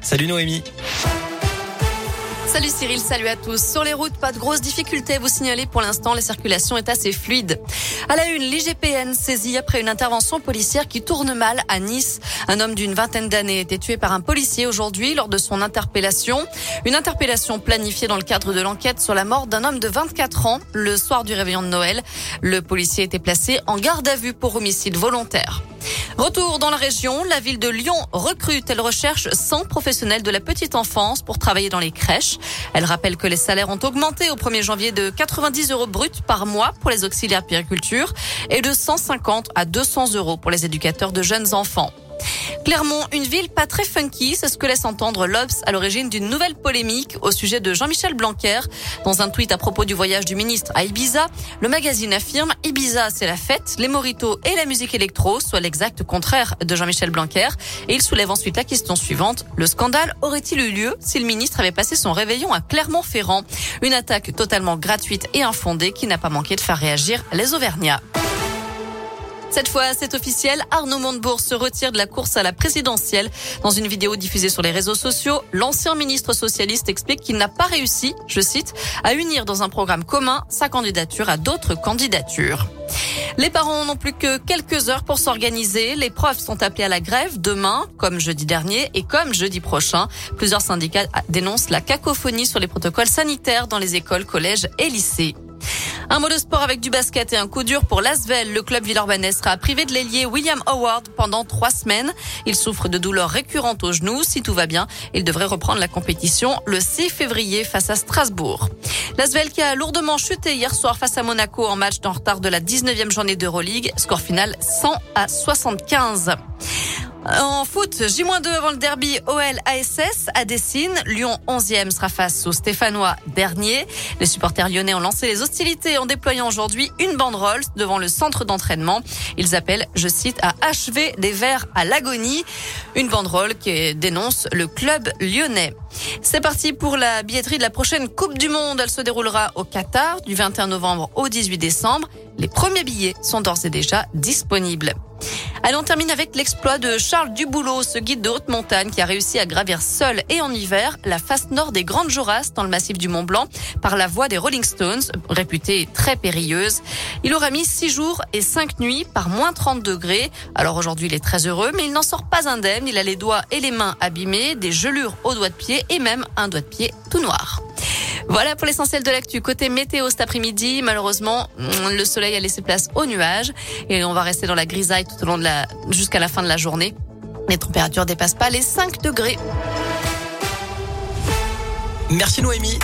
Salut Noémie. Salut Cyril, salut à tous. Sur les routes, pas de grosses difficultés vous signaler pour l'instant. La circulation est assez fluide. À la une, l'IGPN saisie après une intervention policière qui tourne mal à Nice. Un homme d'une vingtaine d'années a été tué par un policier aujourd'hui lors de son interpellation. Une interpellation planifiée dans le cadre de l'enquête sur la mort d'un homme de 24 ans le soir du réveillon de Noël. Le policier était placé en garde à vue pour homicide volontaire. Retour dans la région, la ville de Lyon recrute. Elle recherche 100 professionnels de la petite enfance pour travailler dans les crèches. Elle rappelle que les salaires ont augmenté au 1er janvier de 90 euros bruts par mois pour les auxiliaires périculture et de 150 à 200 euros pour les éducateurs de jeunes enfants. Clermont, une ville pas très funky, c'est ce que laisse entendre l'Obs à l'origine d'une nouvelle polémique au sujet de Jean-Michel Blanquer. Dans un tweet à propos du voyage du ministre à Ibiza, le magazine affirme Ibiza, c'est la fête, les moritos et la musique électro, soit l'exact contraire de Jean-Michel Blanquer. Et il soulève ensuite la question suivante. Le scandale aurait-il eu lieu si le ministre avait passé son réveillon à Clermont-Ferrand? Une attaque totalement gratuite et infondée qui n'a pas manqué de faire réagir les Auvergnats. Cette fois, c'est officiel. Arnaud Montebourg se retire de la course à la présidentielle. Dans une vidéo diffusée sur les réseaux sociaux, l'ancien ministre socialiste explique qu'il n'a pas réussi, je cite, à unir dans un programme commun sa candidature à d'autres candidatures. Les parents n'ont plus que quelques heures pour s'organiser. Les profs sont appelés à la grève demain, comme jeudi dernier et comme jeudi prochain. Plusieurs syndicats dénoncent la cacophonie sur les protocoles sanitaires dans les écoles, collèges et lycées. Un mot de sport avec du basket et un coup dur pour l'Asvel. Le club villeurbanais sera privé de l'ailier William Howard pendant trois semaines. Il souffre de douleurs récurrentes au genou. Si tout va bien, il devrait reprendre la compétition le 6 février face à Strasbourg. L'Asvel qui a lourdement chuté hier soir face à Monaco en match en retard de la 19e journée d'Euroleague. Score final 100 à 75. En foot, J-2 avant le derby OL ASS à Dessine. Lyon 11e sera face aux Stéphanois dernier. Les supporters lyonnais ont lancé les hostilités en déployant aujourd'hui une banderole devant le centre d'entraînement. Ils appellent, je cite, à achever des Verts à l'agonie. Une banderole qui dénonce le club lyonnais. C'est parti pour la billetterie de la prochaine Coupe du Monde. Elle se déroulera au Qatar du 21 novembre au 18 décembre. Les premiers billets sont d'ores et déjà disponibles. Allez, on termine avec l'exploit de Charles Duboulot, ce guide de haute montagne qui a réussi à gravir seul et en hiver la face nord des Grandes Jorasses dans le massif du Mont Blanc par la voie des Rolling Stones, réputée très périlleuse. Il aura mis six jours et cinq nuits par moins 30 degrés. Alors aujourd'hui, il est très heureux, mais il n'en sort pas indemne. Il a les doigts et les mains abîmés, des gelures aux doigts de pied et même un doigt de pied tout noir. Voilà pour l'essentiel de l'actu. Côté météo cet après-midi, malheureusement, le soleil a laissé place aux nuages et on va rester dans la grisaille tout au long de la, jusqu'à la fin de la journée. Les températures dépassent pas les 5 degrés. Merci Noémie.